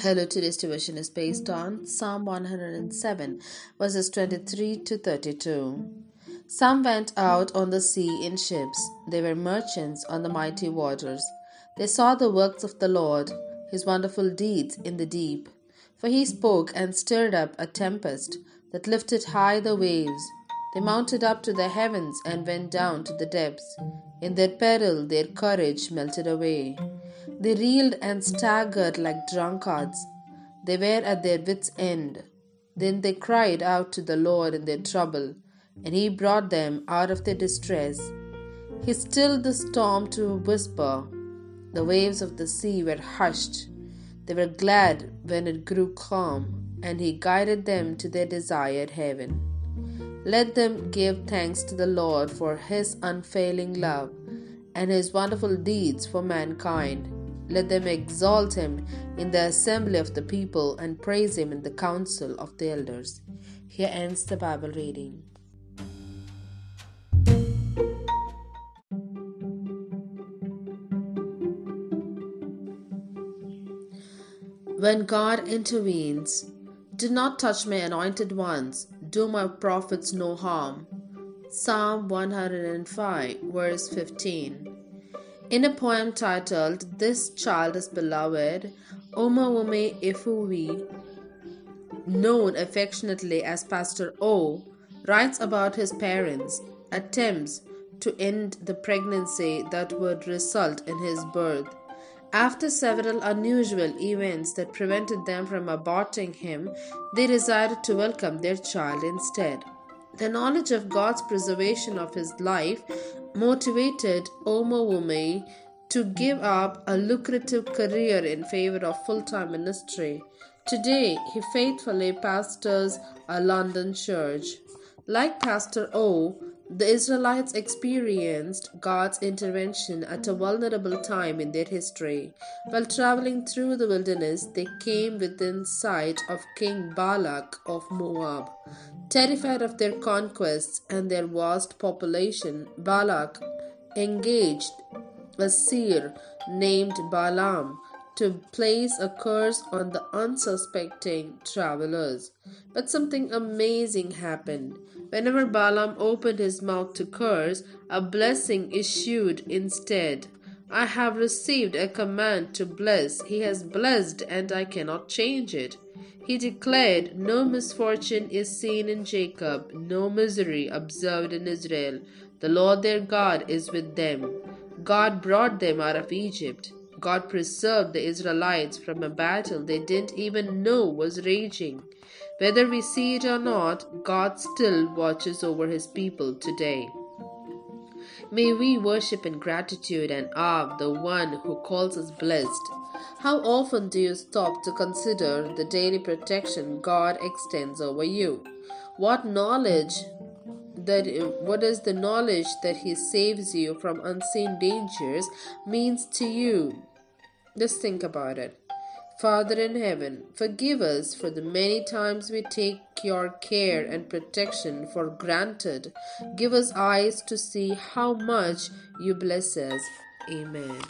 Hello, today's devotion is based on Psalm 107, verses 23 to 32. Some went out on the sea in ships, they were merchants on the mighty waters. They saw the works of the Lord, his wonderful deeds in the deep. For he spoke and stirred up a tempest that lifted high the waves. They mounted up to the heavens and went down to the depths. In their peril, their courage melted away. They reeled and staggered like drunkards. They were at their wits' end. Then they cried out to the Lord in their trouble, and He brought them out of their distress. He stilled the storm to a whisper. The waves of the sea were hushed. They were glad when it grew calm, and He guided them to their desired heaven. Let them give thanks to the Lord for His unfailing love and His wonderful deeds for mankind. Let them exalt him in the assembly of the people and praise him in the council of the elders. Here ends the Bible reading. When God intervenes, do not touch my anointed ones, do my prophets no harm. Psalm 105, verse 15. In a poem titled This Child is Beloved, Omowumi Efuwi, known affectionately as Pastor O, writes about his parents' attempts to end the pregnancy that would result in his birth. After several unusual events that prevented them from aborting him, they decided to welcome their child instead. The knowledge of God's preservation of his life motivated Omowumi to give up a lucrative career in favor of full time ministry. Today, he faithfully pastors a London church. Like Pastor O, the Israelites experienced God's intervention at a vulnerable time in their history. While traveling through the wilderness, they came within sight of King Balak of Moab. Terrified of their conquests and their vast population, Balak engaged a seer named Balaam to place a curse on the unsuspecting travelers. But something amazing happened. Whenever Balaam opened his mouth to curse, a blessing issued instead. I have received a command to bless. He has blessed, and I cannot change it. He declared, No misfortune is seen in Jacob, no misery observed in Israel. The Lord their God is with them. God brought them out of Egypt. God preserved the Israelites from a battle they didn't even know was raging. Whether we see it or not, God still watches over his people today. May we worship in gratitude and awe the one who calls us blessed. How often do you stop to consider the daily protection God extends over you? What knowledge that what is the knowledge that he saves you from unseen dangers means to you just think about it. Father in heaven, forgive us for the many times we take your care and protection for granted. Give us eyes to see how much you bless us. Amen.